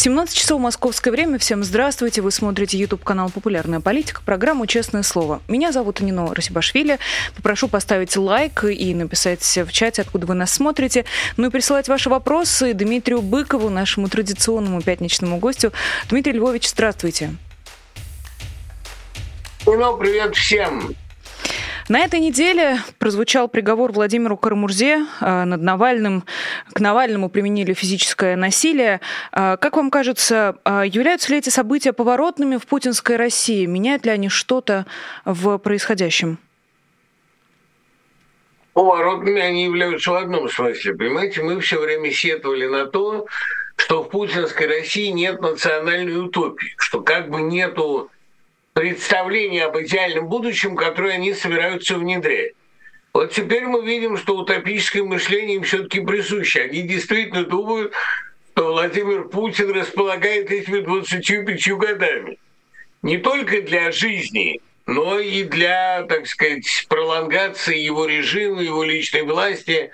17 часов московское время. Всем здравствуйте. Вы смотрите YouTube канал «Популярная политика», программу «Честное слово». Меня зовут Нино Расибашвили. Попрошу поставить лайк и написать в чате, откуда вы нас смотрите. Ну и присылать ваши вопросы Дмитрию Быкову, нашему традиционному пятничному гостю. Дмитрий Львович, здравствуйте. Ну, привет всем. На этой неделе прозвучал приговор Владимиру Карамурзе э, над Навальным. К Навальному применили физическое насилие. Э, как вам кажется, э, являются ли эти события поворотными в путинской России? Меняют ли они что-то в происходящем? Поворотными они являются в одном смысле. Понимаете, мы все время сетовали на то, что в путинской России нет национальной утопии, что как бы нету представление об идеальном будущем, которое они собираются внедрять. Вот теперь мы видим, что утопическое мышление им все-таки присуще. Они действительно думают, что Владимир Путин располагает этими 25 годами. Не только для жизни, но и для, так сказать, пролонгации его режима, его личной власти,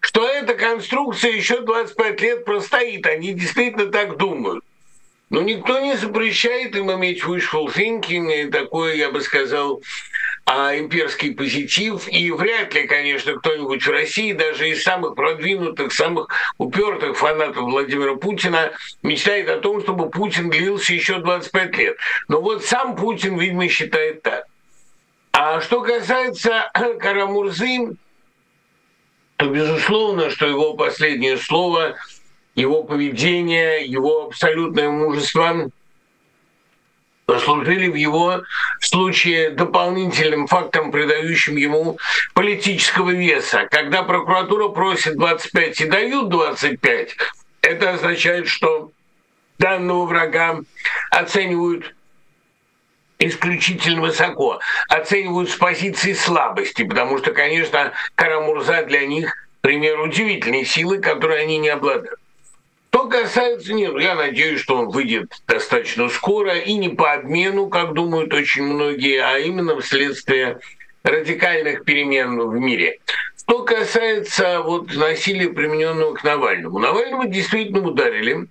что эта конструкция еще 25 лет простоит. Они действительно так думают. Но никто не запрещает им иметь wishful thinking такой, я бы сказал, а, имперский позитив. И вряд ли, конечно, кто-нибудь в России, даже из самых продвинутых, самых упертых фанатов Владимира Путина, мечтает о том, чтобы Путин длился еще 25 лет. Но вот сам Путин, видимо, считает так. А что касается Карамурзы, то безусловно, что его последнее слово – его поведение, его абсолютное мужество послужили в его случае дополнительным фактом, придающим ему политического веса. Когда прокуратура просит 25 и дают 25, это означает, что данного врага оценивают исключительно высоко, оценивают с позиции слабости, потому что, конечно, Карамурза для них пример удивительной силы, которой они не обладают. Что касается, ну, я надеюсь, что он выйдет достаточно скоро и не по обмену, как думают очень многие, а именно вследствие радикальных перемен в мире. Что касается вот насилия, примененного к Навальному. Навального действительно ударили.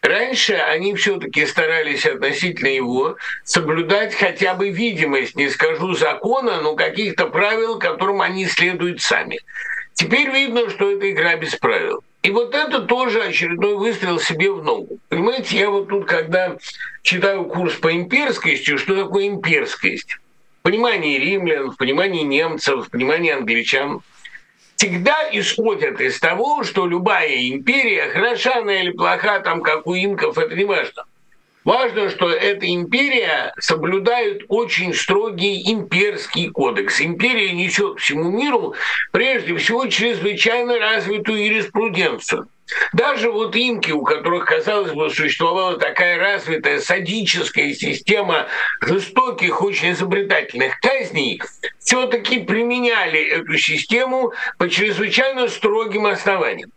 Раньше они все-таки старались относительно его соблюдать хотя бы видимость, не скажу закона, но каких-то правил, которым они следуют сами. Теперь видно, что это игра без правил. И вот это тоже очередной выстрел себе в ногу. Понимаете, я вот тут, когда читаю курс по имперскости, что такое имперскость? Понимание римлян, понимание немцев, понимание англичан всегда исходят из того, что любая империя, хороша она или плоха, там, как у инков, это не важно. Важно, что эта империя соблюдает очень строгий имперский кодекс. Империя несет всему миру прежде всего чрезвычайно развитую юриспруденцию. Даже вот инки, у которых, казалось бы, существовала такая развитая садическая система жестоких, очень изобретательных казней, все-таки применяли эту систему по чрезвычайно строгим основаниям.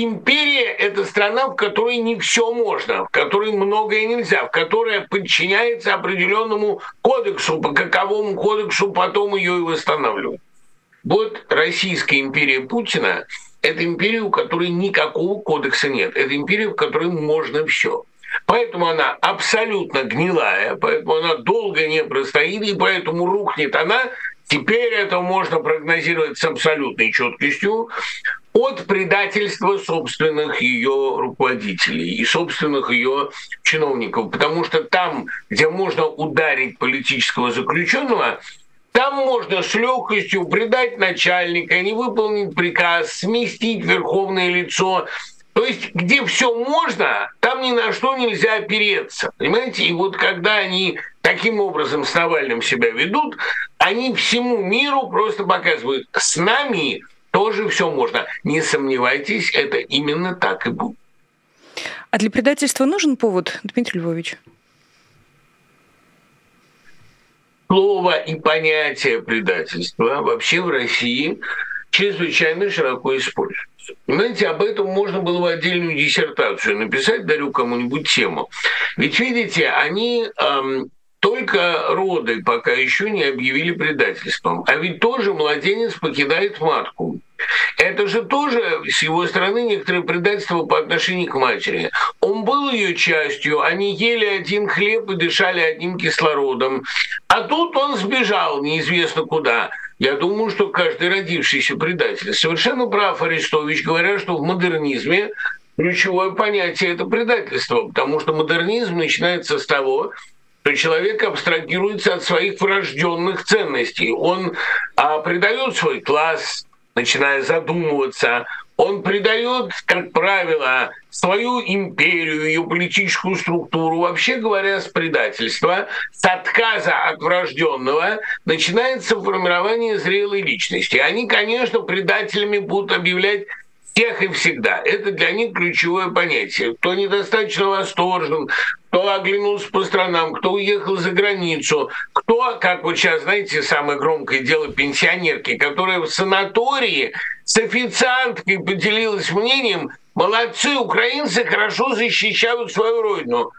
Империя – это страна, в которой не все можно, в которой многое нельзя, в которой подчиняется определенному кодексу, по каковому кодексу потом ее и восстанавливают. Вот Российская империя Путина – это империя, у которой никакого кодекса нет. Это империя, в которой можно все. Поэтому она абсолютно гнилая, поэтому она долго не простоит, и поэтому рухнет она. Теперь это можно прогнозировать с абсолютной четкостью от предательства собственных ее руководителей и собственных ее чиновников. Потому что там, где можно ударить политического заключенного, там можно с легкостью предать начальника, не выполнить приказ, сместить верховное лицо. То есть, где все можно, там ни на что нельзя опереться. Понимаете? И вот когда они таким образом с Навальным себя ведут, они всему миру просто показывают, с нами тоже все можно. Не сомневайтесь, это именно так и будет. А для предательства нужен повод, Дмитрий Львович? Слово и понятие предательства вообще в России чрезвычайно широко используется. Знаете, об этом можно было бы отдельную диссертацию написать, дарю кому-нибудь тему. Ведь, видите, они эм, только роды пока еще не объявили предательством. А ведь тоже младенец покидает матку. Это же тоже с его стороны некоторое предательство по отношению к матери. Он был ее частью, они ели один хлеб и дышали одним кислородом. А тут он сбежал неизвестно куда. Я думаю, что каждый родившийся предатель. Совершенно прав Арестович, говоря, что в модернизме ключевое понятие – это предательство, потому что модернизм начинается с того, что человек абстрагируется от своих врожденных ценностей. Он а, предает свой класс, начиная задумываться. Он предает, как правило, свою империю, ее политическую структуру. Вообще говоря, с предательства, с отказа от врожденного начинается формирование зрелой личности. Они, конечно, предателями будут объявлять всех и всегда. Это для них ключевое понятие. Кто недостаточно восторжен, кто оглянулся по странам, кто уехал за границу, кто, как вот сейчас, знаете, самое громкое дело пенсионерки, которая в санатории с официанткой поделилась мнением, молодцы, украинцы хорошо защищают свою родину.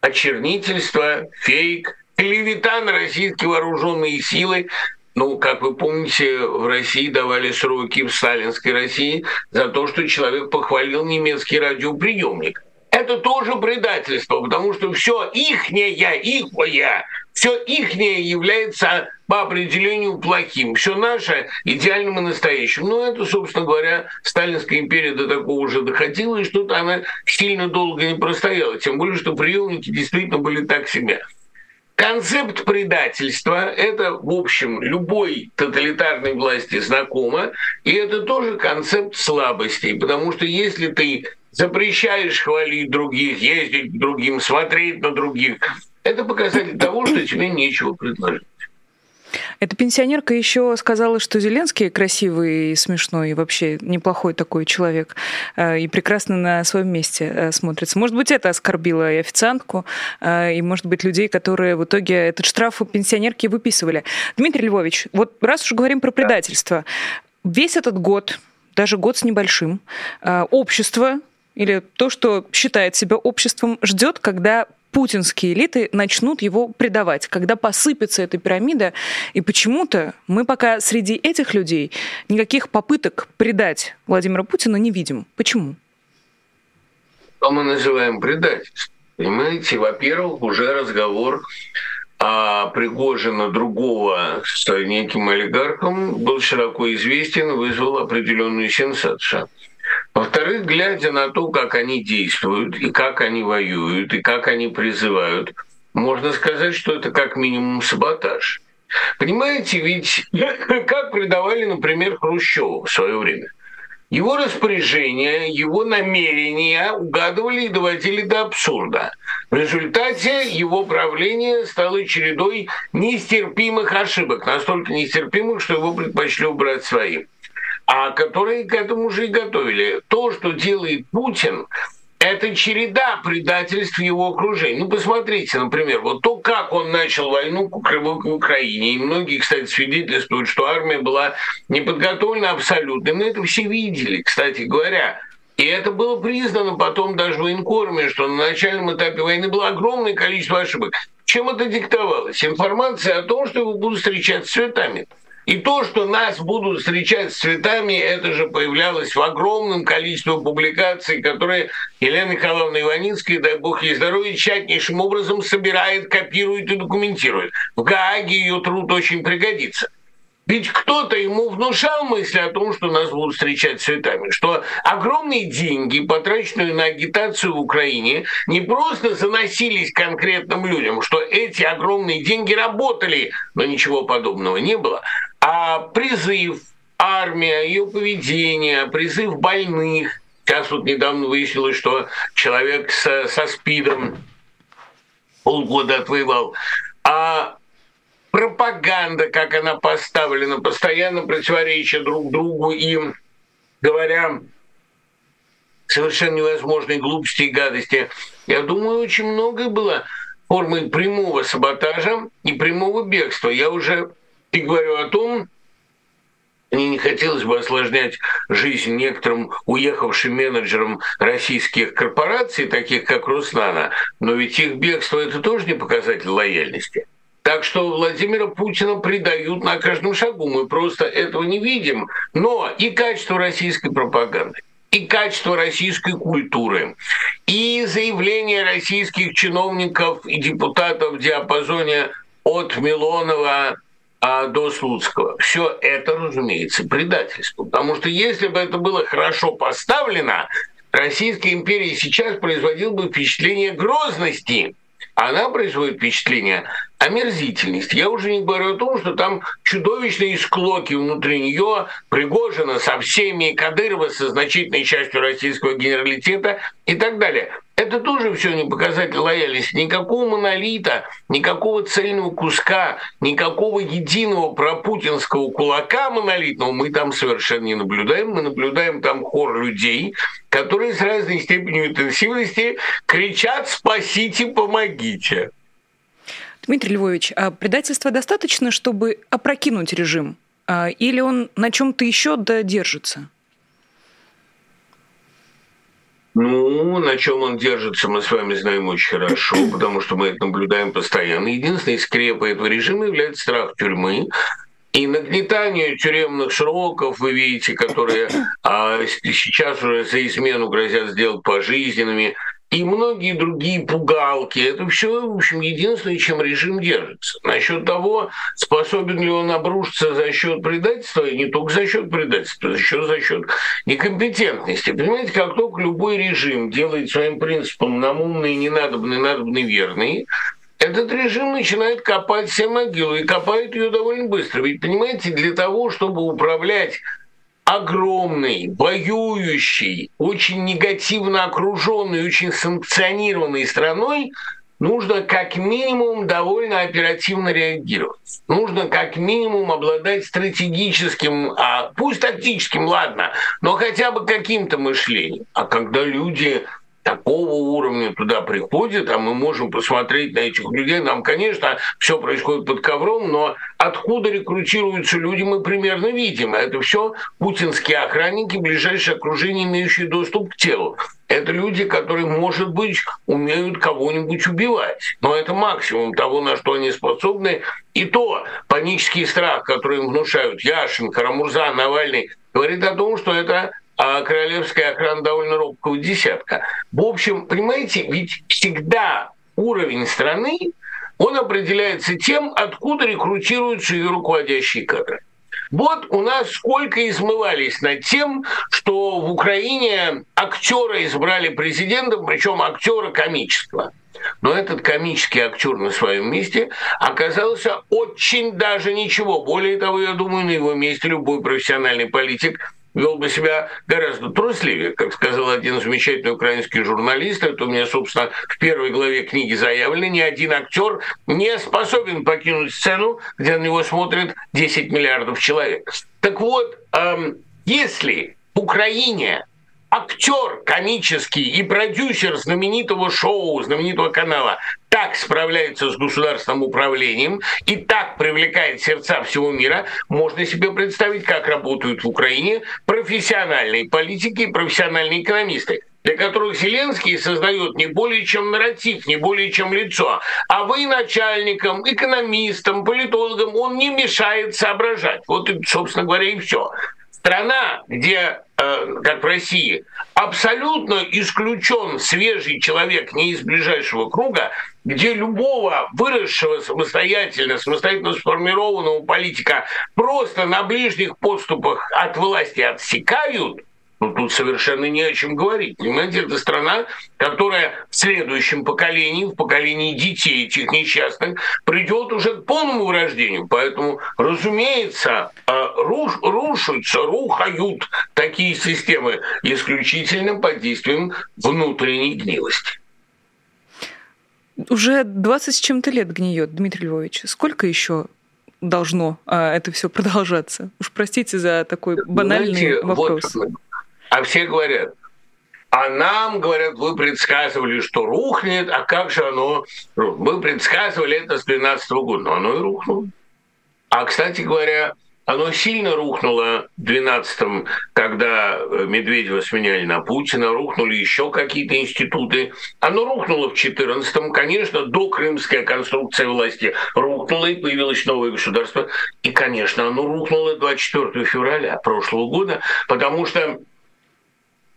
Очернительство, фейк, клевета на российские вооруженные силы, ну, как вы помните, в России давали сроки в сталинской России за то, что человек похвалил немецкий радиоприемник это тоже предательство, потому что все ихнее, ихое, все ихнее является по определению плохим, все наше идеальным и настоящим. Но это, собственно говоря, Сталинская империя до такого уже доходила, и что-то она сильно долго не простояла, тем более, что приемники действительно были так себе. Концепт предательства – это, в общем, любой тоталитарной власти знакомо, и это тоже концепт слабости, потому что если ты запрещаешь хвалить других, ездить к другим, смотреть на других. Это показатель того, что тебе нечего предложить. Эта пенсионерка еще сказала, что Зеленский красивый и смешной, и вообще неплохой такой человек, э, и прекрасно на своем месте э, смотрится. Может быть, это оскорбило и официантку, э, и, может быть, людей, которые в итоге этот штраф у пенсионерки выписывали. Дмитрий Львович, вот раз уж говорим про предательство, весь этот год, даже год с небольшим, общество или то, что считает себя обществом, ждет, когда путинские элиты начнут его предавать, когда посыпется эта пирамида. И почему-то мы пока среди этих людей никаких попыток предать Владимира Путина не видим. Почему? Что мы называем предательством? Понимаете, во-первых, уже разговор о Пригожина другого с неким олигархом был широко известен, вызвал определенную сенсацию. Во-вторых, глядя на то, как они действуют, и как они воюют, и как они призывают, можно сказать, что это как минимум саботаж. Понимаете, ведь как предавали, например, Хрущеву в свое время. Его распоряжения, его намерения угадывали и доводили до абсурда. В результате его правление стало чередой нестерпимых ошибок, настолько нестерпимых, что его предпочли убрать своим а которые к этому уже и готовили. То, что делает Путин, это череда предательств его окружении. Ну, посмотрите, например, вот то, как он начал войну в Украине, и многие, кстати, свидетельствуют, что армия была не подготовлена абсолютно. Мы это все видели, кстати говоря. И это было признано потом даже военкорами, что на начальном этапе войны было огромное количество ошибок. Чем это диктовалось? Информация о том, что его будут встречать с цветами. И то, что нас будут встречать с цветами, это же появлялось в огромном количестве публикаций, которые Елена Николаевна Иваницкая, дай бог ей здоровья, тщательнейшим образом собирает, копирует и документирует. В Гааге ее труд очень пригодится. Ведь кто-то ему внушал мысли о том, что нас будут встречать цветами, что огромные деньги, потраченные на агитацию в Украине, не просто заносились конкретным людям, что эти огромные деньги работали, но ничего подобного не было, а призыв, армия, ее поведение, призыв больных. Сейчас вот недавно выяснилось, что человек со, со СПИДом полгода отвоевал. А пропаганда, как она поставлена, постоянно противоречия друг другу и говоря совершенно невозможные глупости и гадости. Я думаю, очень многое было формой прямого саботажа и прямого бегства. Я уже и говорю о том, Мне не хотелось бы осложнять жизнь некоторым уехавшим менеджерам российских корпораций, таких как Руслана, но ведь их бегство – это тоже не показатель лояльности. Так что Владимира Путина предают на каждом шагу. Мы просто этого не видим. Но и качество российской пропаганды, и качество российской культуры, и заявления российских чиновников и депутатов в диапазоне от Милонова а, до Слуцкого. Все это, разумеется, предательство. Потому что если бы это было хорошо поставлено, Российская империя сейчас производила бы впечатление грозности. Она производит впечатление омерзительность. Я уже не говорю о том, что там чудовищные склоки внутри нее, Пригожина со всеми, Кадырова со значительной частью российского генералитета и так далее. Это тоже все не показатель лояльности. Никакого монолита, никакого цельного куска, никакого единого пропутинского кулака монолитного мы там совершенно не наблюдаем. Мы наблюдаем там хор людей, которые с разной степенью интенсивности кричат «спасите, помогите». Дмитрий Львович, а предательства достаточно, чтобы опрокинуть режим? А, или он на чем-то еще додержится? Ну, на чем он держится, мы с вами знаем очень хорошо, потому что мы это наблюдаем постоянно. Единственной скрепой этого режима является страх тюрьмы, и нагнетание тюремных сроков, вы видите, которые а, сейчас уже за измену грозят сделать пожизненными, и многие другие пугалки. Это все, в общем, единственное, чем режим держится. Насчет того, способен ли он обрушиться за счет предательства, и не только за счет предательства, еще за счет некомпетентности. Понимаете, как только любой режим делает своим принципом нам умные, ненадобные, надобные, верные, этот режим начинает копать все могилы и копает ее довольно быстро. Ведь, понимаете, для того, чтобы управлять огромной, воюющей, очень негативно окруженной, очень санкционированной страной, нужно как минимум довольно оперативно реагировать. Нужно как минимум обладать стратегическим, а пусть тактическим, ладно, но хотя бы каким-то мышлением. А когда люди такого уровня туда приходит, а мы можем посмотреть на этих людей. Нам, конечно, все происходит под ковром, но откуда рекрутируются люди, мы примерно видим. Это все путинские охранники, ближайшее окружение, имеющие доступ к телу. Это люди, которые, может быть, умеют кого-нибудь убивать. Но это максимум того, на что они способны. И то панический страх, который им внушают Яшин, Карамурза, Навальный, говорит о том, что это а королевская охрана довольно робкого десятка. В общем, понимаете, ведь всегда уровень страны, он определяется тем, откуда рекрутируются ее руководящие кадры. Вот у нас сколько измывались над тем, что в Украине актера избрали президентом, причем актера комического. Но этот комический актер на своем месте оказался очень даже ничего. Более того, я думаю, на его месте любой профессиональный политик вел бы себя гораздо трусливее, как сказал один замечательный украинский журналист, это у меня, собственно, в первой главе книги заявлено, ни один актер не способен покинуть сцену, где на него смотрят 10 миллиардов человек. Так вот, эм, если Украине актер комический и продюсер знаменитого шоу, знаменитого канала так справляется с государственным управлением и так привлекает сердца всего мира, можно себе представить, как работают в Украине профессиональные политики и профессиональные экономисты для которых Зеленский создает не более чем нарратив, не более чем лицо, а вы начальникам, экономистам, политологам он не мешает соображать. Вот, собственно говоря, и все. Страна, где Э, как в России, абсолютно исключен свежий человек не из ближайшего круга, где любого выросшего самостоятельно, самостоятельно сформированного политика просто на ближних подступах от власти отсекают – ну, тут совершенно не о чем говорить. Понимаете, это страна, которая в следующем поколении, в поколении детей этих несчастных, придет уже к полному вырождению. Поэтому, разумеется, э, руш, рушатся, рухают такие системы исключительно под действием внутренней гнилости. Уже 20 с чем-то лет гниет, Дмитрий Львович. Сколько еще должно а, это все продолжаться? Уж простите за такой банальный Знаете, вопрос. Вот а все говорят, а нам, говорят, вы предсказывали, что рухнет, а как же оно? Мы предсказывали это с 2012 года, но оно и рухнуло. А, кстати говоря, оно сильно рухнуло в 12-м, когда э, Медведева сменяли на Путина, рухнули еще какие-то институты. Оно рухнуло в 14-м, конечно, до крымская конструкция власти рухнула, и появилось новое государство. И, конечно, оно рухнуло 24 февраля прошлого года, потому что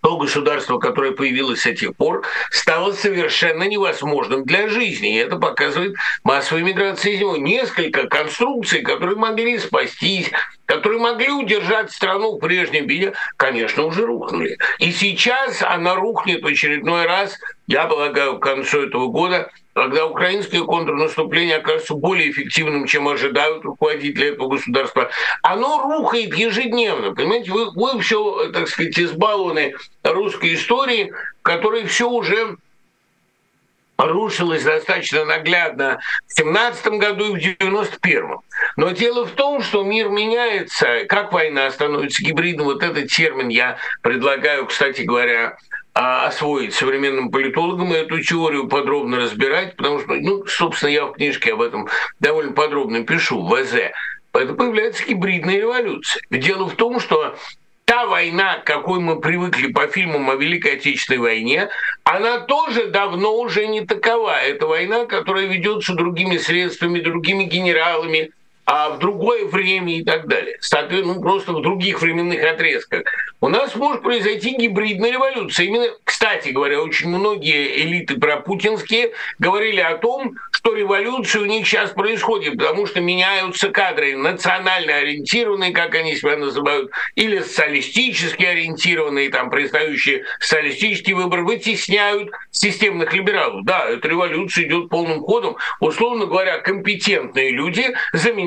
то государство, которое появилось с этих пор, стало совершенно невозможным для жизни. И это показывает массовая миграция из него. Несколько конструкций, которые могли спастись, которые могли удержать страну в прежнем виде, конечно, уже рухнули. И сейчас она рухнет в очередной раз, я полагаю, к концу этого года, когда украинское контрнаступление окажется более эффективным, чем ожидают руководители этого государства, оно рухает ежедневно. Понимаете, вы, вы все, так сказать, избалованы русской историей, которой все уже рушилось достаточно наглядно в 17 году и в 91-м. Но дело в том, что мир меняется. Как война становится гибридом, вот этот термин я предлагаю, кстати говоря, а, освоить современным политологам и эту теорию подробно разбирать, потому что, ну, собственно, я в книжке об этом довольно подробно пишу, в ВЗ. Это появляется гибридная революция. Дело в том, что та война, к какой мы привыкли по фильмам о Великой Отечественной войне, она тоже давно уже не такова. Это война, которая ведется другими средствами, другими генералами, а в другое время и так далее. Соответственно, ну, просто в других временных отрезках. У нас может произойти гибридная революция. Именно, кстати говоря, очень многие элиты пропутинские говорили о том, что революция у них сейчас происходит, потому что меняются кадры национально ориентированные, как они себя называют, или социалистически ориентированные, там, пристающие социалистический выбор, вытесняют системных либералов. Да, эта революция идет полным ходом. Условно говоря, компетентные люди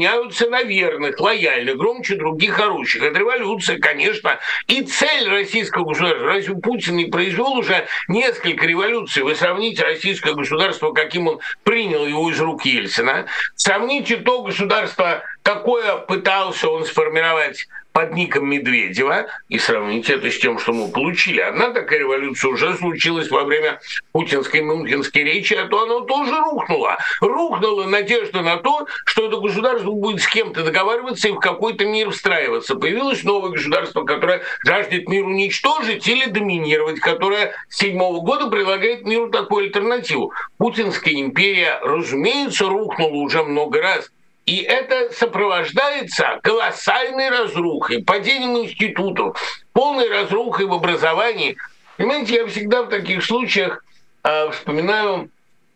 заменяются на верных, лояльных, громче других орущих. Это революция, конечно. И цель российского государства. Разве Путин не произвел уже несколько революций? Вы сравните российское государство, каким он принял его из рук Ельцина. Сравните то государство, какое пытался он сформировать под ником Медведева и сравните это с тем, что мы получили. Одна такая революция уже случилась во время путинской мюнхенской речи, а то оно тоже рухнуло. Рухнула надежда на то, что это государство будет с кем-то договариваться и в какой-то мир встраиваться. Появилось новое государство, которое жаждет мир уничтожить или доминировать, которое с седьмого года предлагает миру такую альтернативу. Путинская империя, разумеется, рухнула уже много раз – и это сопровождается колоссальной разрухой, падением институтов, полной разрухой в образовании. Понимаете, я всегда в таких случаях э, вспоминаю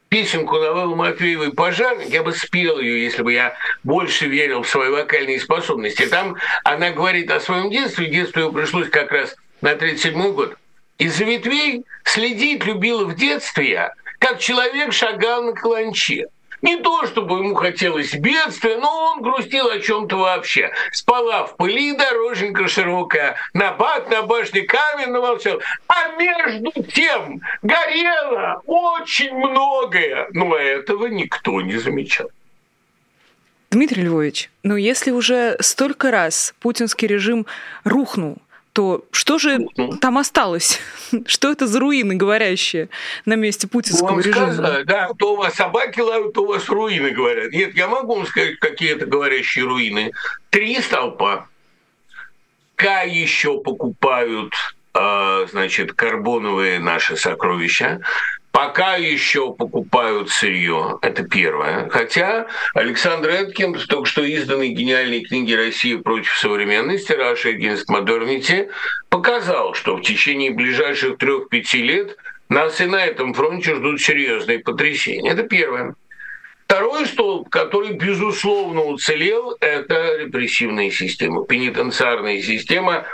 песенку Новеллы Матвеевой «Пожарник», я бы спел ее, если бы я больше верил в свои вокальные способности. Там она говорит о своем детстве, детство ее пришлось как раз на 37 год. Из-за ветвей следить любила в детстве как человек шагал на каланче. Не то, чтобы ему хотелось бедствия, но он грустил о чем-то вообще. Спала в пыли дороженька широкая, на бак на башне камень молчал. А между тем горело очень многое, но этого никто не замечал. Дмитрий Львович, ну если уже столько раз путинский режим рухнул, то что же ну, там осталось? Что это за руины говорящие на месте путинского вам режима? Сказать, да, то у вас собаки лают, то у вас руины говорят. Нет, я могу вам сказать, какие это говорящие руины. Три столпа. К еще покупают а, значит, карбоновые наши сокровища пока еще покупают сырье. Это первое. Хотя Александр Эткин в только что изданной гениальной книге «Россия против современности» «Russia against modernity» показал, что в течение ближайших трех-пяти лет нас и на этом фронте ждут серьезные потрясения. Это первое. Второй столб, который, безусловно, уцелел, это репрессивная система, пенитенциарная система,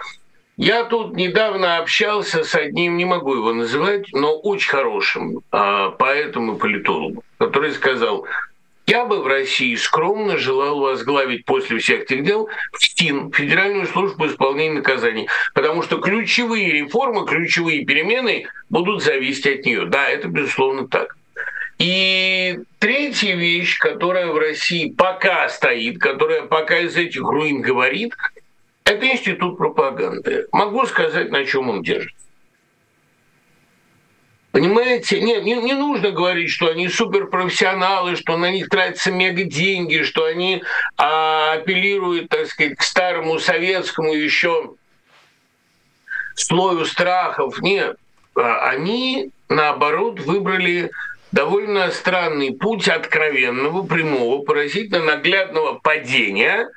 я тут недавно общался с одним, не могу его называть, но очень хорошим а, поэтом и политологом, который сказал, я бы в России скромно желал возглавить после всех этих дел ФТИН, Федеральную службу исполнения наказаний, потому что ключевые реформы, ключевые перемены будут зависеть от нее. Да, это безусловно так. И третья вещь, которая в России пока стоит, которая пока из этих руин говорит – это институт пропаганды. Могу сказать, на чем он держится. Понимаете? Нет, не, не нужно говорить, что они суперпрофессионалы, что на них тратятся мега деньги, что они а, апеллируют, так сказать, к старому советскому еще слою страхов. Нет. А, они, наоборот, выбрали довольно странный путь откровенного, прямого, поразительно наглядного падения.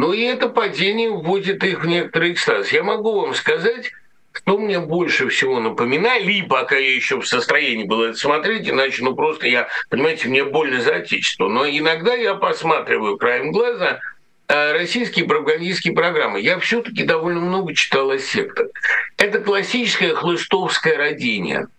Но и это падение вводит их в некоторый экстаз. Я могу вам сказать, что мне больше всего напоминали, пока я еще в состоянии был это смотреть, иначе, ну просто я, понимаете, мне больно за отечество. Но иногда я посматриваю краем глаза э, российские пропагандистские программы. Я все-таки довольно много читал о сектах. Это классическое хлыстовское родение –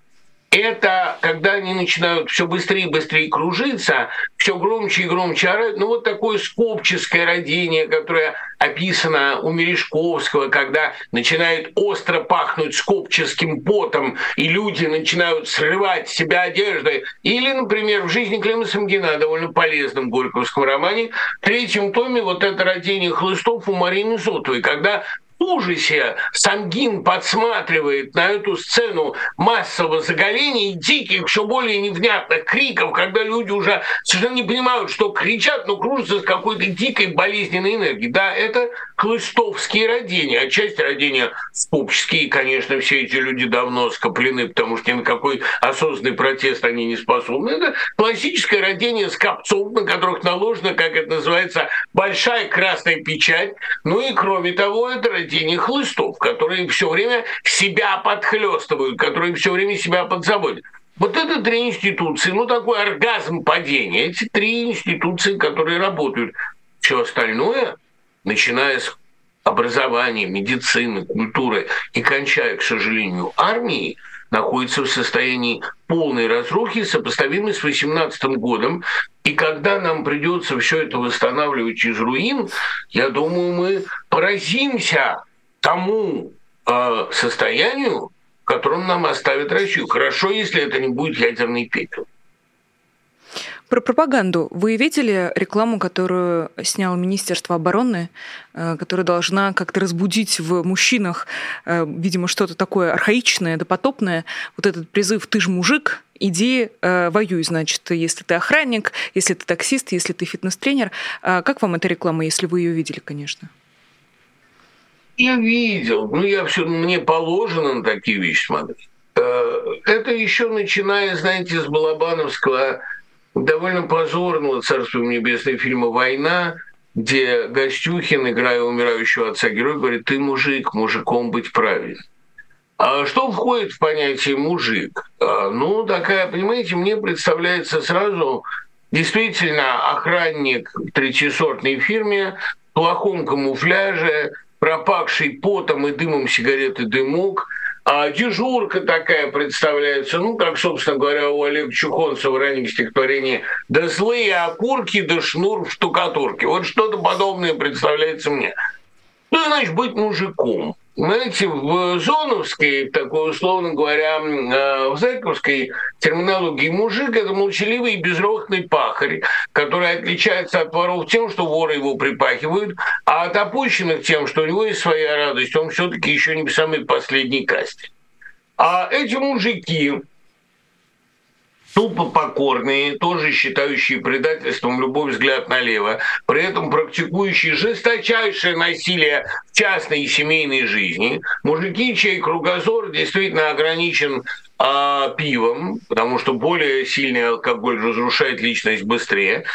это когда они начинают все быстрее и быстрее кружиться, все громче и громче орать. Ну вот такое скопческое родение, которое описано у Мережковского, когда начинает остро пахнуть скопческим потом, и люди начинают срывать с себя одежды. Или, например, в жизни Климаса Мгина, довольно полезном горьковском романе, в третьем томе вот это родение хлыстов у Марины Зотовой, когда ужасе Самгин подсматривает на эту сцену массового заголения и диких, все более невнятных криков, когда люди уже совершенно не понимают, что кричат, но кружатся с какой-то дикой болезненной энергией. Да, это хлыстовские родения, отчасти родения скупческие, конечно, все эти люди давно скоплены, потому что ни на какой осознанный протест они не способны. Это классическое родение скопцов, на которых наложена, как это называется, большая красная печать. Ну и кроме того, это родение хлыстов, которые все время себя подхлестывают, которые все время себя подзаводят. Вот это три институции, ну такой оргазм падения. Эти три институции, которые работают. Все остальное начиная с образования, медицины, культуры и кончая, к сожалению, армией, находится в состоянии полной разрухи, сопоставимой с 18 годом. И когда нам придется все это восстанавливать из руин, я думаю, мы поразимся тому э, состоянию, в котором нам оставит Россию. Хорошо, если это не будет ядерный пепел. Про пропаганду. Вы видели рекламу, которую сняло Министерство обороны, э, которая должна как-то разбудить в мужчинах, э, видимо, что-то такое архаичное, допотопное, вот этот призыв «ты ж мужик», иди э, воюй, значит, если ты охранник, если ты таксист, если ты фитнес-тренер. Как вам эта реклама, если вы ее видели, конечно? Я видел. Ну, я все, мне положено на такие вещи смотреть. Это еще начиная, знаете, с Балабановского довольно позорного «Царство небесное» фильма «Война», где Гостюхин, играя умирающего отца героя, говорит, ты мужик, мужиком быть правильно. А что входит в понятие мужик? А, ну, такая, понимаете, мне представляется сразу действительно охранник в третьесортной фирме, в плохом камуфляже, пропахший потом и дымом сигареты дымок – а дежурка такая представляется, ну, как, собственно говоря, у Олега Чухонцева в раннем стихотворении «Да злые окурки, да шнур в штукатурке». Вот что-то подобное представляется мне. Ну, значит, быть мужиком. Знаете, в зоновской, такой, условно говоря, э, в зэковской терминологии мужик – это молчаливый и безрохный пахарь, который отличается от воров тем, что воры его припахивают, а от опущенных тем, что у него есть своя радость, он все таки еще не в самой последней касте. А эти мужики, тупо покорные, тоже считающие предательством любой взгляд налево, при этом практикующие жесточайшее насилие в частной и семейной жизни, мужики, чей кругозор действительно ограничен а, пивом, потому что более сильный алкоголь разрушает личность быстрее,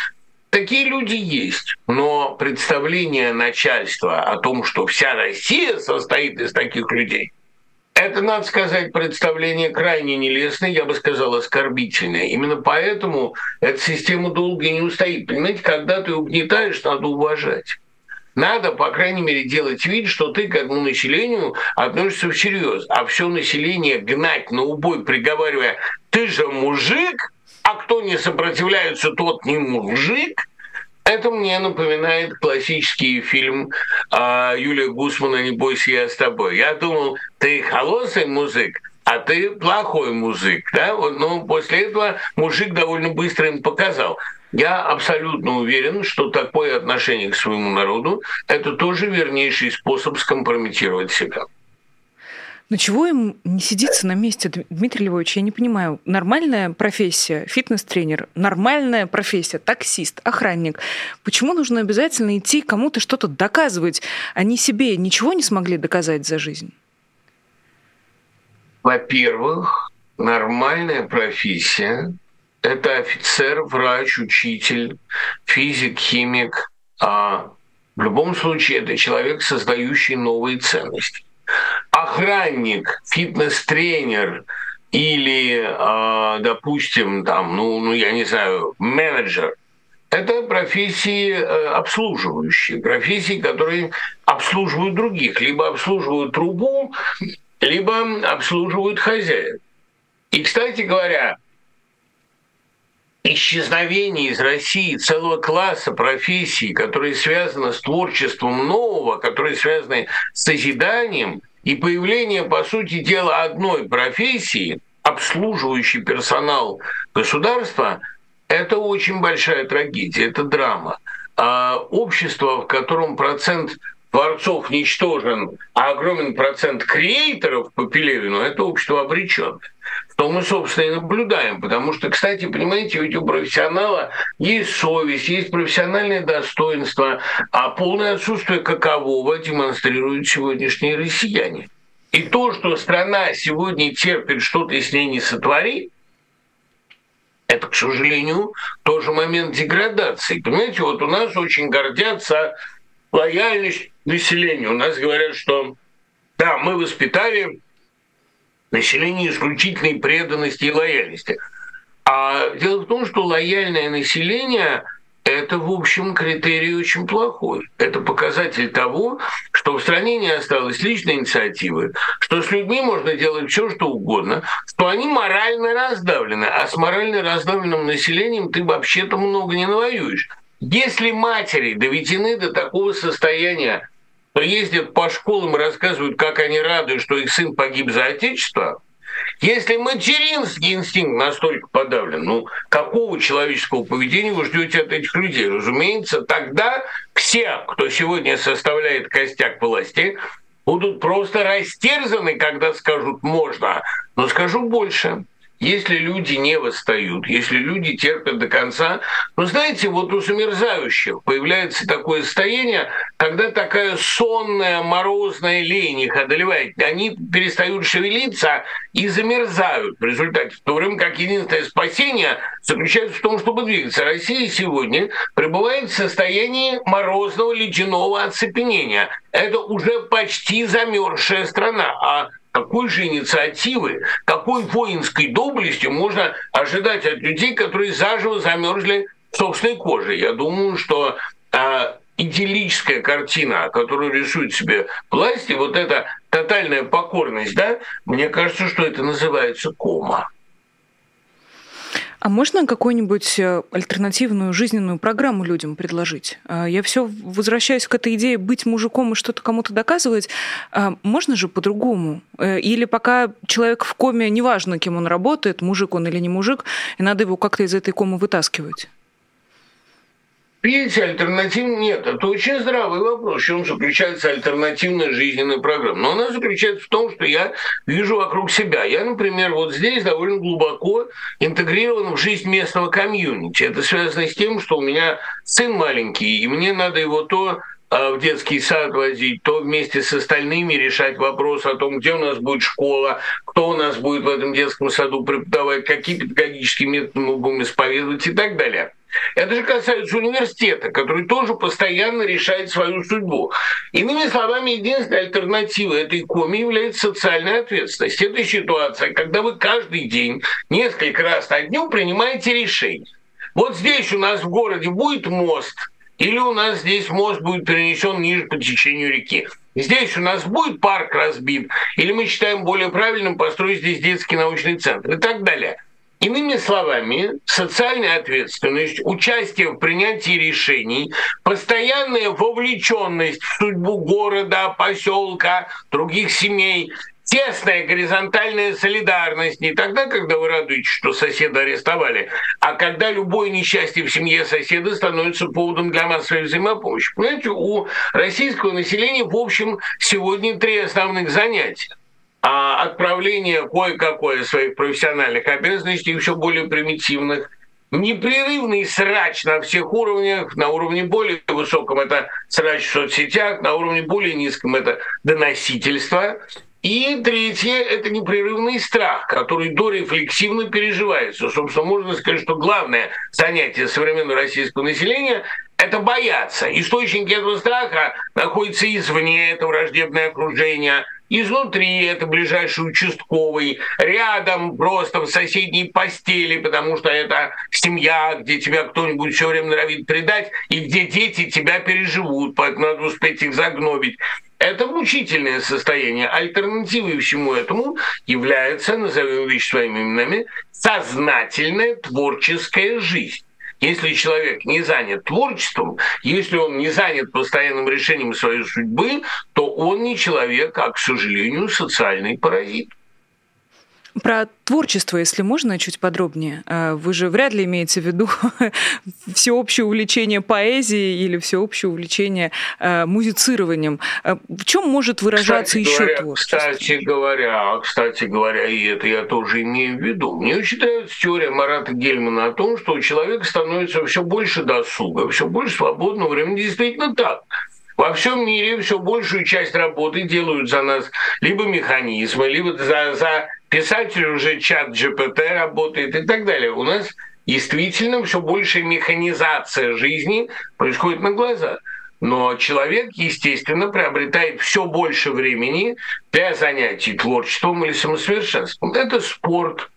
Такие люди есть, но представление начальства о том, что вся Россия состоит из таких людей, это, надо сказать, представление крайне нелестное, я бы сказал, оскорбительное. Именно поэтому эта система долго не устоит. Понимаете, когда ты угнетаешь, надо уважать. Надо, по крайней мере, делать вид, что ты к этому населению относишься всерьез. А все население гнать на убой, приговаривая, ты же мужик, а кто не сопротивляется, тот не мужик – это мне напоминает классический фильм э, Юлия Гусмана «Не бойся, я с тобой». Я думал, ты холосый музык, а ты плохой музык. Да? Ну, после этого мужик довольно быстро им показал. Я абсолютно уверен, что такое отношение к своему народу – это тоже вернейший способ скомпрометировать себя. Но чего им не сидится на месте, Дмитрий Львович? Я не понимаю. Нормальная профессия, фитнес-тренер, нормальная профессия, таксист, охранник. Почему нужно обязательно идти кому-то что-то доказывать? Они себе ничего не смогли доказать за жизнь? Во-первых, нормальная профессия – это офицер, врач, учитель, физик, химик. А в любом случае это человек, создающий новые ценности охранник, фитнес-тренер или, а, допустим, там, ну, ну, я не знаю, менеджер, это профессии э, обслуживающие, профессии, которые обслуживают других, либо обслуживают трубу, либо обслуживают хозяев. И, кстати говоря, исчезновение из России целого класса профессий, которые связаны с творчеством нового, которые связаны с созиданием, и появление, по сути дела, одной профессии, обслуживающий персонал государства, это очень большая трагедия, это драма. А общество, в котором процент творцов ничтожен, а огромен процент креаторов по Пелевину, это общество обреченное что мы, собственно, и наблюдаем. Потому что, кстати, понимаете, ведь у профессионала есть совесть, есть профессиональное достоинство, а полное отсутствие какового демонстрируют сегодняшние россияне. И то, что страна сегодня терпит, что ты с ней не сотвори, это, к сожалению, тоже момент деградации. Понимаете, вот у нас очень гордятся лояльность населения. У нас говорят, что да, мы воспитали население исключительной преданности и лояльности. А дело в том, что лояльное население это, в общем, критерий очень плохой. Это показатель того, что в стране не осталось личной инициативы, что с людьми можно делать все, что угодно, что они морально раздавлены, а с морально раздавленным населением ты вообще-то много не навоюешь. Если матери доведены до такого состояния, что ездят по школам и рассказывают, как они рады, что их сын погиб за Отечество, если материнский инстинкт настолько подавлен, ну какого человеческого поведения вы ждете от этих людей? Разумеется, тогда все, кто сегодня составляет костяк власти, будут просто растерзаны, когда скажут «можно». Но скажу больше – если люди не восстают, если люди терпят до конца, ну, знаете, вот у замерзающих появляется такое состояние, когда такая сонная, морозная лень их одолевает. Они перестают шевелиться и замерзают в результате. В то время как единственное спасение заключается в том, чтобы двигаться. Россия сегодня пребывает в состоянии морозного ледяного оцепенения. Это уже почти замерзшая страна. А какой же инициативы, какой воинской доблести можно ожидать от людей, которые заживо замерзли собственной коже? Я думаю, что а, идиллическая картина, которую рисует себе власти, вот эта тотальная покорность, да, мне кажется, что это называется кома. А можно какую-нибудь э, альтернативную жизненную программу людям предложить? А, я все возвращаюсь к этой идее быть мужиком и что-то кому-то доказывать. А, можно же по-другому? Э, или пока человек в коме, неважно, кем он работает, мужик он или не мужик, и надо его как-то из этой комы вытаскивать? Видите, альтернатив нет. Это очень здравый вопрос. В чем заключается альтернативная жизненная программа? Но она заключается в том, что я вижу вокруг себя. Я, например, вот здесь довольно глубоко интегрирован в жизнь местного комьюнити. Это связано с тем, что у меня сын маленький, и мне надо его то а, в детский сад возить, то вместе с остальными решать вопрос о том, где у нас будет школа, кто у нас будет в этом детском саду преподавать, какие педагогические методы мы будем исповедовать и так далее. Это же касается университета, который тоже постоянно решает свою судьбу. Иными словами, единственная альтернатива этой коме является социальная ответственность. Это ситуация, когда вы каждый день, несколько раз на дню принимаете решение. Вот здесь у нас в городе будет мост, или у нас здесь мост будет перенесен ниже по течению реки. Здесь у нас будет парк разбит, или мы считаем более правильным построить здесь детский научный центр и так далее. Иными словами, социальная ответственность, участие в принятии решений, постоянная вовлеченность в судьбу города, поселка, других семей, тесная горизонтальная солидарность не тогда, когда вы радуетесь, что соседа арестовали, а когда любое несчастье в семье соседа становится поводом для массовой взаимопомощи. Понимаете, у российского населения, в общем, сегодня три основных занятия. А отправление кое-какое своих профессиональных обязанностей, еще более примитивных, непрерывный срач на всех уровнях, на уровне более высоком это срач в соцсетях, на уровне более низком это доносительство. И третье – это непрерывный страх, который дорефлексивно переживается. Собственно, можно сказать, что главное занятие современного российского населения – это бояться. Источники этого страха находятся извне, это враждебное окружение – Изнутри это ближайший участковый, рядом просто в соседней постели, потому что это семья, где тебя кто-нибудь все время норовит предать, и где дети тебя переживут, поэтому надо успеть их загнобить. Это мучительное состояние. Альтернативой всему этому является, назовем вещи своими именами, сознательная творческая жизнь. Если человек не занят творчеством, если он не занят постоянным решением своей судьбы, то он не человек, а, к сожалению, социальный паразит. Про творчество, если можно, чуть подробнее. Э, вы же вряд ли имеете в виду всеобщее увлечение поэзией или всеобщее увлечение э, музицированием. Э, в чем может выражаться кстати еще говоря, творчество? Кстати говоря, кстати говоря, и это я тоже имею в виду. Мне очень нравится теория Марата Гельмана о том, что у человека становится все больше досуга, все больше свободного времени. Действительно так. Во всем мире все большую часть работы делают за нас либо механизмы, либо за, за писатель уже чат GPT работает и так далее. У нас действительно все большая механизация жизни происходит на глазах. Но человек, естественно, приобретает все больше времени для занятий творчеством или самосовершенством. Это спорт,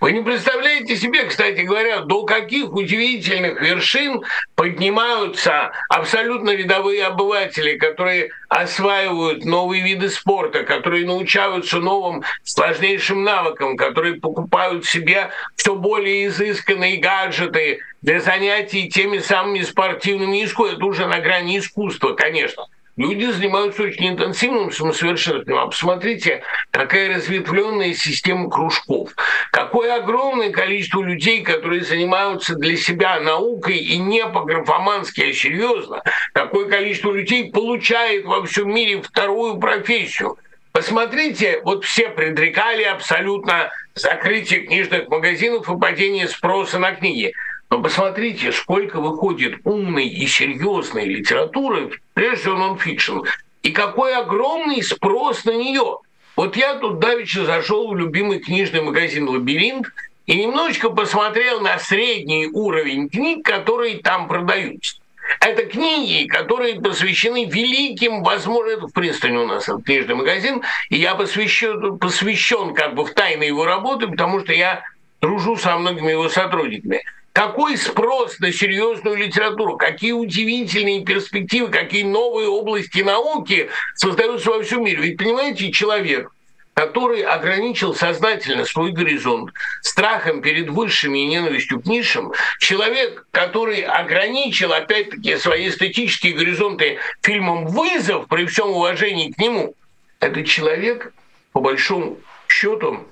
вы не представляете себе, кстати говоря, до каких удивительных вершин поднимаются абсолютно рядовые обыватели, которые осваивают новые виды спорта, которые научаются новым сложнейшим навыкам, которые покупают себе все более изысканные гаджеты для занятий теми самыми спортивными искусствами. Это уже на грани искусства, конечно. Люди занимаются очень интенсивным самосовершенствованием. А посмотрите, какая разветвленная система кружков. Какое огромное количество людей, которые занимаются для себя наукой и не по-графомански, а серьезно. Какое количество людей получает во всем мире вторую профессию. Посмотрите, вот все предрекали абсолютно закрытие книжных магазинов и падение спроса на книги. Но посмотрите, сколько выходит умной и серьезной литературы, прежде всего нон-фикшн, и какой огромный спрос на нее. Вот я тут давеча зашел в любимый книжный магазин «Лабиринт» и немножечко посмотрел на средний уровень книг, которые там продаются. Это книги, которые посвящены великим, возможно, это в Принстоне у нас книжный магазин, и я посвящен, посвящен как бы в тайны его работы, потому что я дружу со многими его сотрудниками. Какой спрос на серьезную литературу, какие удивительные перспективы, какие новые области науки создаются во всем мире. Ведь, понимаете, человек, который ограничил сознательно свой горизонт страхом перед высшими и ненавистью к низшим, человек, который ограничил, опять-таки, свои эстетические горизонты фильмом «Вызов» при всем уважении к нему, это человек, по большому счету,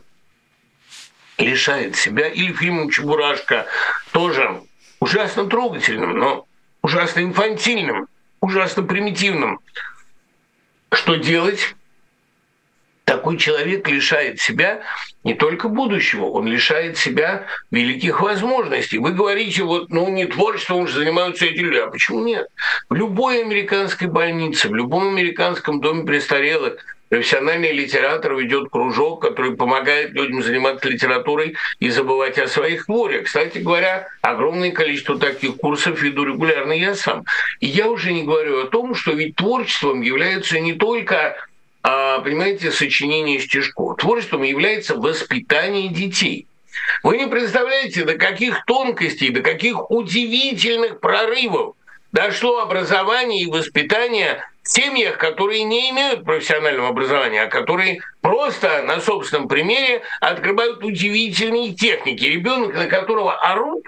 лишает себя, или фильмом «Чебурашка» тоже ужасно трогательным, но ужасно инфантильным, ужасно примитивным. Что делать? Такой человек лишает себя не только будущего, он лишает себя великих возможностей. Вы говорите, вот, ну, не творчеством уже занимаются эти люди. А почему нет? В любой американской больнице, в любом американском доме престарелых Профессиональный литератор ведет кружок, который помогает людям заниматься литературой и забывать о своих хворях. Кстати говоря, огромное количество таких курсов веду регулярно я сам. И я уже не говорю о том, что ведь творчеством является не только а, понимаете, сочинение стишков. Творчеством является воспитание детей. Вы не представляете, до каких тонкостей, до каких удивительных прорывов дошло образование и воспитание семьях, которые не имеют профессионального образования, а которые просто на собственном примере открывают удивительные техники. Ребенок, на которого орут,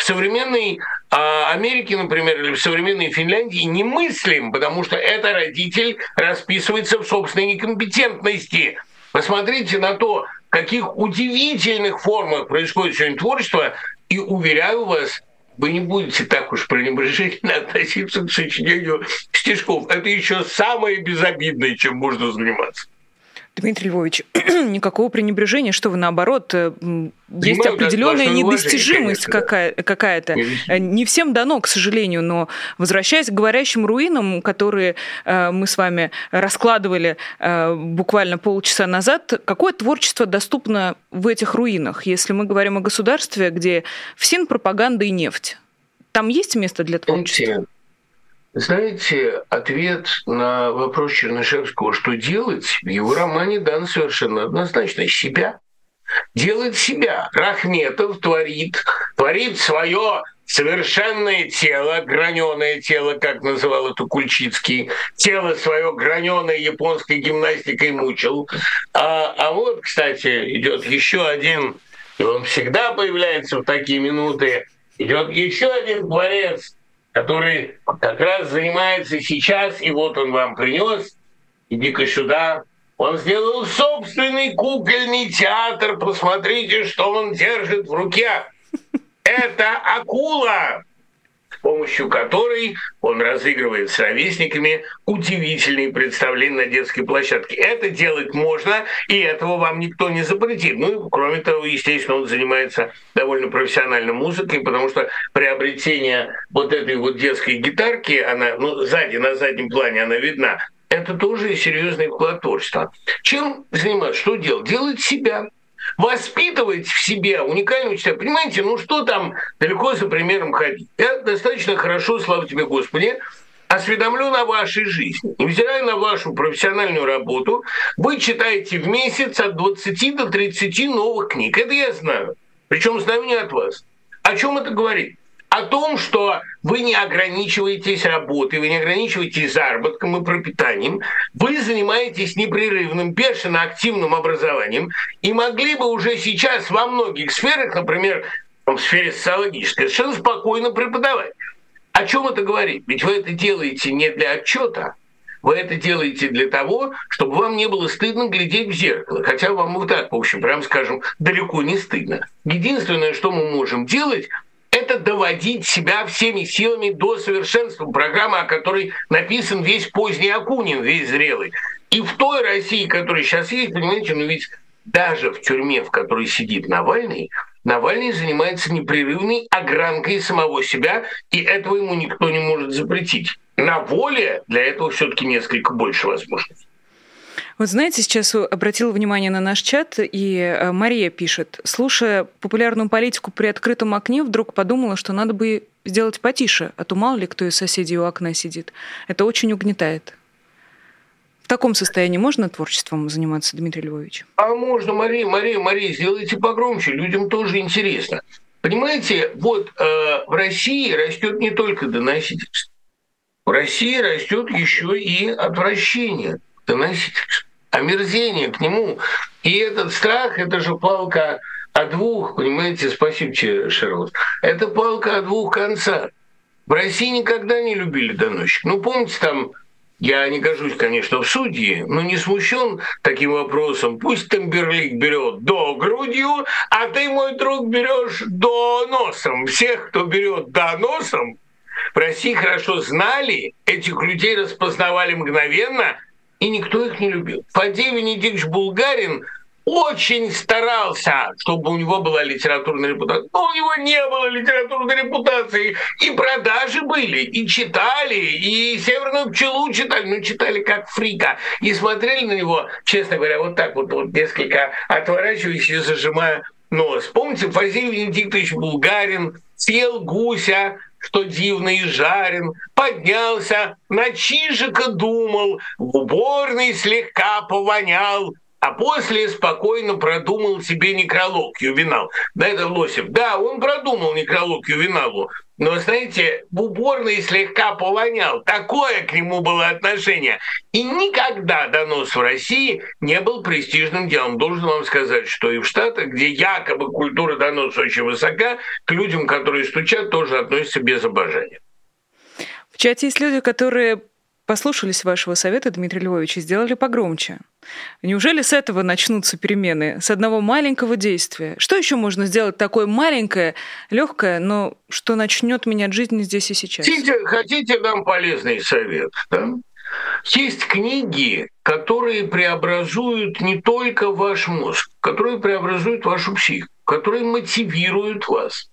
в современной э, Америке, например, или в современной Финляндии немыслим, потому что это родитель расписывается в собственной некомпетентности. Посмотрите на то, каких удивительных формах происходит сегодня творчество, и уверяю вас, вы не будете так уж пренебрежительно относиться к сочинению стишков. Это еще самое безобидное, чем можно заниматься. Дмитрий Львович, никакого пренебрежения, что вы наоборот, э, есть Понимаю, определенная недостижимость какая- какая-то. Конечно. Не всем дано, к сожалению, но возвращаясь к говорящим руинам, которые э, мы с вами раскладывали э, буквально полчаса назад, какое творчество доступно в этих руинах, если мы говорим о государстве, где всин, пропаганда и нефть? Там есть место для творчества? Знаете, ответ на вопрос Чернышевского, что делать, в его романе дан совершенно однозначно – себя. Делать себя. Рахметов творит, творит свое совершенное тело, граненое тело, как называл это Кульчицкий, тело свое граненое японской гимнастикой мучил. А, а вот, кстати, идет еще один, и он всегда появляется в такие минуты, идет еще один творец – который как раз занимается сейчас, и вот он вам принес, иди-ка сюда. Он сделал собственный кукольный театр, посмотрите, что он держит в руке. Это акула помощью которой он разыгрывает с ровесниками удивительные представления на детской площадке. Это делать можно, и этого вам никто не запретит. Ну, кроме того, естественно, он занимается довольно профессиональной музыкой, потому что приобретение вот этой вот детской гитарки, она, ну, сзади, на заднем плане она видна, это тоже серьезный вклад творчества. Чем заниматься? Что делать? Делать себя воспитывать в себе уникальную себя. Понимаете, ну что там далеко за примером ходить? Я достаточно хорошо, слава тебе, Господи, осведомлен о вашей жизни. Невзирая на вашу профессиональную работу, вы читаете в месяц от 20 до 30 новых книг. Это я знаю. Причем знаю не от вас. О чем это говорит? О том, что вы не ограничиваетесь работой, вы не ограничиваетесь заработком и пропитанием, вы занимаетесь непрерывным, бешено активным образованием и могли бы уже сейчас во многих сферах, например, в сфере социологической, совершенно спокойно преподавать. О чем это говорит? Ведь вы это делаете не для отчета, вы это делаете для того, чтобы вам не было стыдно глядеть в зеркало. Хотя вам и так, в общем, прям скажем, далеко не стыдно. Единственное, что мы можем делать, это доводить себя всеми силами до совершенства. Программа, о которой написан весь поздний Акунин, весь зрелый. И в той России, которая сейчас есть, понимаете, ну ведь даже в тюрьме, в которой сидит Навальный, Навальный занимается непрерывной огранкой самого себя, и этого ему никто не может запретить. На воле для этого все-таки несколько больше возможностей. Вот знаете, сейчас обратила внимание на наш чат, и э, Мария пишет, слушая популярную политику при открытом окне, вдруг подумала, что надо бы сделать потише, а то мало ли кто из соседей у окна сидит. Это очень угнетает. В таком состоянии можно творчеством заниматься, Дмитрий Львович? А можно, Мария, Мария, Мария, сделайте погромче, людям тоже интересно. Понимаете, вот э, в России растет не только доносительство. В России растет еще и отвращение доносительства омерзение к нему. И этот страх, это же палка о двух, понимаете, спасибо тебе, Шерлот, это палка о двух концах. В России никогда не любили доносчик. Ну, помните, там я не гожусь, конечно, в судьи, но не смущен таким вопросом. Пусть Темберлик берет до грудью, а ты, мой друг, берешь до носом. Всех, кто берет до носом, в России хорошо знали, этих людей распознавали мгновенно – и никто их не любил. Фадей Венедиктович Булгарин очень старался, чтобы у него была литературная репутация. Но у него не было литературной репутации. И продажи были, и читали, и «Северную пчелу» читали. Ну, читали как фрика. И смотрели на него, честно говоря, вот так вот, вот несколько отворачиваясь и зажимая нос. Помните, Фазиль Венедиктович Булгарин съел гуся, что дивно и жарен, поднялся, на чижика думал, в уборной слегка повонял, а после спокойно продумал себе некролог Ювенал. Да, это Лосев. Да, он продумал некролог Ювеналу. Но, знаете, в уборной слегка повонял. Такое к нему было отношение. И никогда донос в России не был престижным делом. Должен вам сказать, что и в Штатах, где якобы культура доноса очень высока, к людям, которые стучат, тоже относятся без обожания. В чате есть люди, которые послушались вашего совета, Дмитрий Львович, и сделали погромче. Неужели с этого начнутся перемены? С одного маленького действия? Что еще можно сделать такое маленькое, легкое, но что начнет менять жизнь здесь и сейчас? Хотите, хотите дам полезный совет? Да? Есть книги, которые преобразуют не только ваш мозг, которые преобразуют вашу психику, которые мотивируют вас.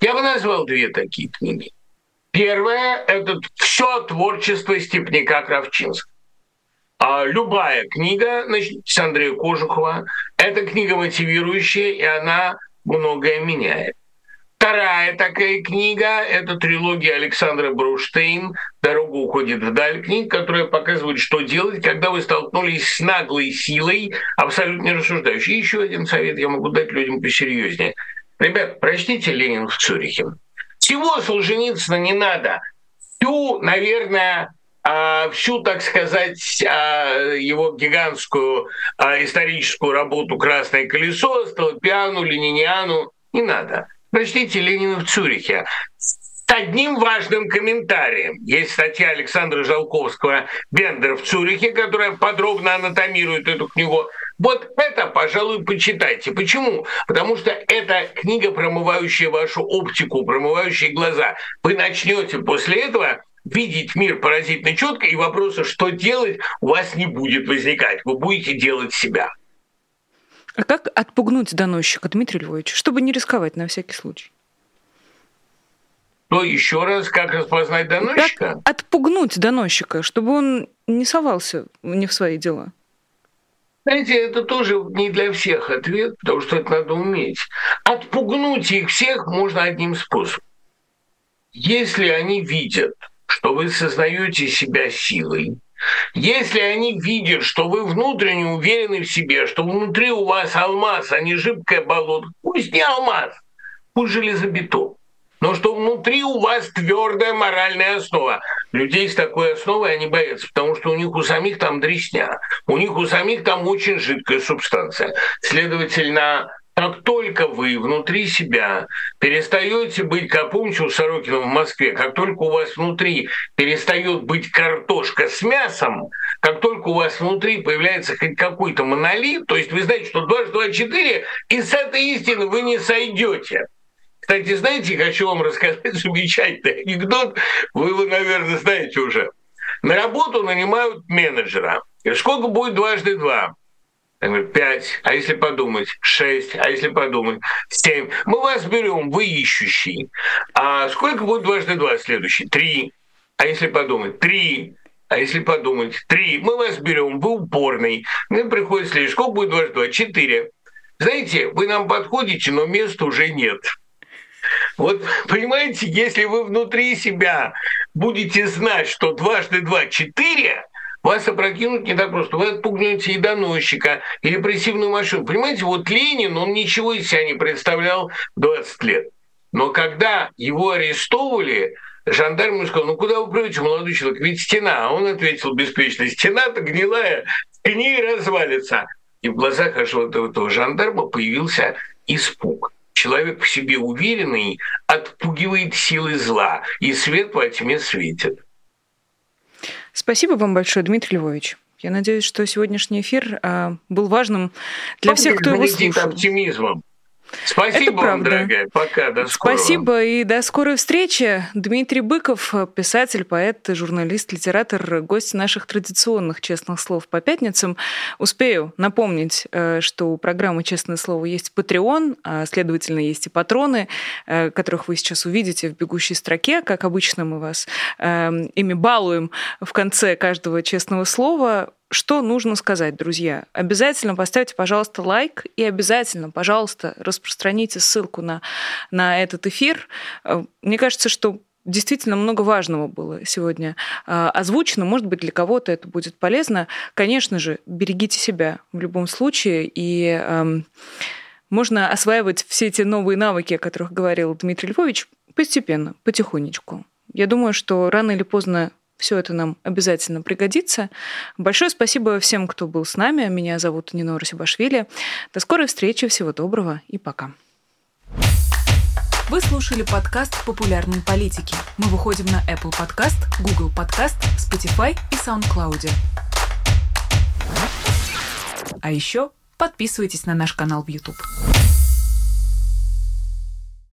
Я бы назвал две такие книги. Первое – это все творчество Степняка Кравчинского. А любая книга, значит, с Андрея Кожухова, это книга мотивирующая, и она многое меняет. Вторая такая книга – это трилогия Александра Бруштейн «Дорога уходит вдаль». Книга, которая показывает, что делать, когда вы столкнулись с наглой силой, абсолютно не рассуждающей. И еще один совет я могу дать людям посерьезнее. Ребят, прочтите «Ленин в Цюрихе». Всего Солженицына не надо. Всю, наверное, а, всю, так сказать, а, его гигантскую а, историческую работу «Красное колесо», Столпиану, Лениниану не надо. Прочтите Ленина в Цюрихе. С одним важным комментарием. Есть статья Александра Жалковского «Бендер в Цюрихе», которая подробно анатомирует эту книгу. Вот это, пожалуй, почитайте. Почему? Потому что это книга, промывающая вашу оптику, промывающая глаза. Вы начнете после этого видеть мир поразительно четко, и вопроса, что делать, у вас не будет возникать. Вы будете делать себя. А как отпугнуть доносчика, Дмитрий Львович, чтобы не рисковать на всякий случай? То еще раз, как распознать доносчика? Как отпугнуть доносчика, чтобы он не совался не в свои дела? Знаете, это тоже не для всех ответ, потому что это надо уметь. Отпугнуть их всех можно одним способом. Если они видят, что вы сознаете себя силой, если они видят, что вы внутренне уверены в себе, что внутри у вас алмаз, а не жидкое болото, пусть не алмаз, пусть железобетон, но что внутри у вас твердая моральная основа. Людей с такой основой они боятся, потому что у них у самих там дресня, у них у самих там очень жидкая субстанция. Следовательно, как только вы внутри себя перестаете быть, как помните у Сорокина в Москве, как только у вас внутри перестает быть картошка с мясом, как только у вас внутри появляется хоть какой-то монолит, то есть вы знаете, что 2 2 4, и с этой истины вы не сойдете. Кстати, знаете, хочу вам рассказать замечательный анекдот, вы его, наверное, знаете уже. На работу нанимают менеджера. И сколько будет дважды два? Пять, а если подумать, шесть, а если подумать, семь. Мы вас берем, вы ищущий. А сколько будет дважды два следующий? Три. А если подумать, три. А если подумать, три. Мы вас берем, вы упорный. Мне приходит следующий. Сколько будет дважды два? Четыре. Знаете, вы нам подходите, но места уже нет. Вот, понимаете, если вы внутри себя будете знать, что дважды два – четыре, вас опрокинуть не так просто. Вы отпугнете и доносчика, и репрессивную машину. Понимаете, вот Ленин, он ничего из себя не представлял 20 лет. Но когда его арестовывали, жандарм ему сказал, ну куда вы прете, молодой человек, ведь стена. А он ответил беспечно, стена-то гнилая, к ней развалится. И в глазах вот этого жандарма появился испуг. Человек в себе уверенный отпугивает силы зла, и свет во тьме светит. Спасибо вам большое, Дмитрий Львович. Я надеюсь, что сегодняшний эфир а, был важным для всех, кто его слушал. оптимизмом. Спасибо Это вам, дорогая. Пока, до скорого. Спасибо и до скорой встречи. Дмитрий Быков, писатель, поэт, журналист, литератор, гость наших традиционных «Честных слов» по пятницам. Успею напомнить, э, что у программы «Честное слово» есть Patreon, а, следовательно, есть и патроны, э, которых вы сейчас увидите в бегущей строке. Как обычно, мы вас эм, ими балуем в конце каждого «Честного слова». Что нужно сказать, друзья? Обязательно поставьте, пожалуйста, лайк и обязательно, пожалуйста, распространите ссылку на, на этот эфир. Э, мне кажется, что действительно много важного было сегодня э, озвучено. Может быть, для кого-то это будет полезно. Конечно же, берегите себя в любом случае. И эм, можно осваивать все эти новые навыки, о которых говорил Дмитрий Львович, постепенно, потихонечку. Я думаю, что рано или поздно все это нам обязательно пригодится. Большое спасибо всем, кто был с нами. Меня зовут Нино Расибашвили. До скорой встречи, всего доброго и пока. Вы слушали подкаст «Популярные политики». Мы выходим на Apple Podcast, Google Podcast, Spotify и SoundCloud. А еще подписывайтесь на наш канал в YouTube.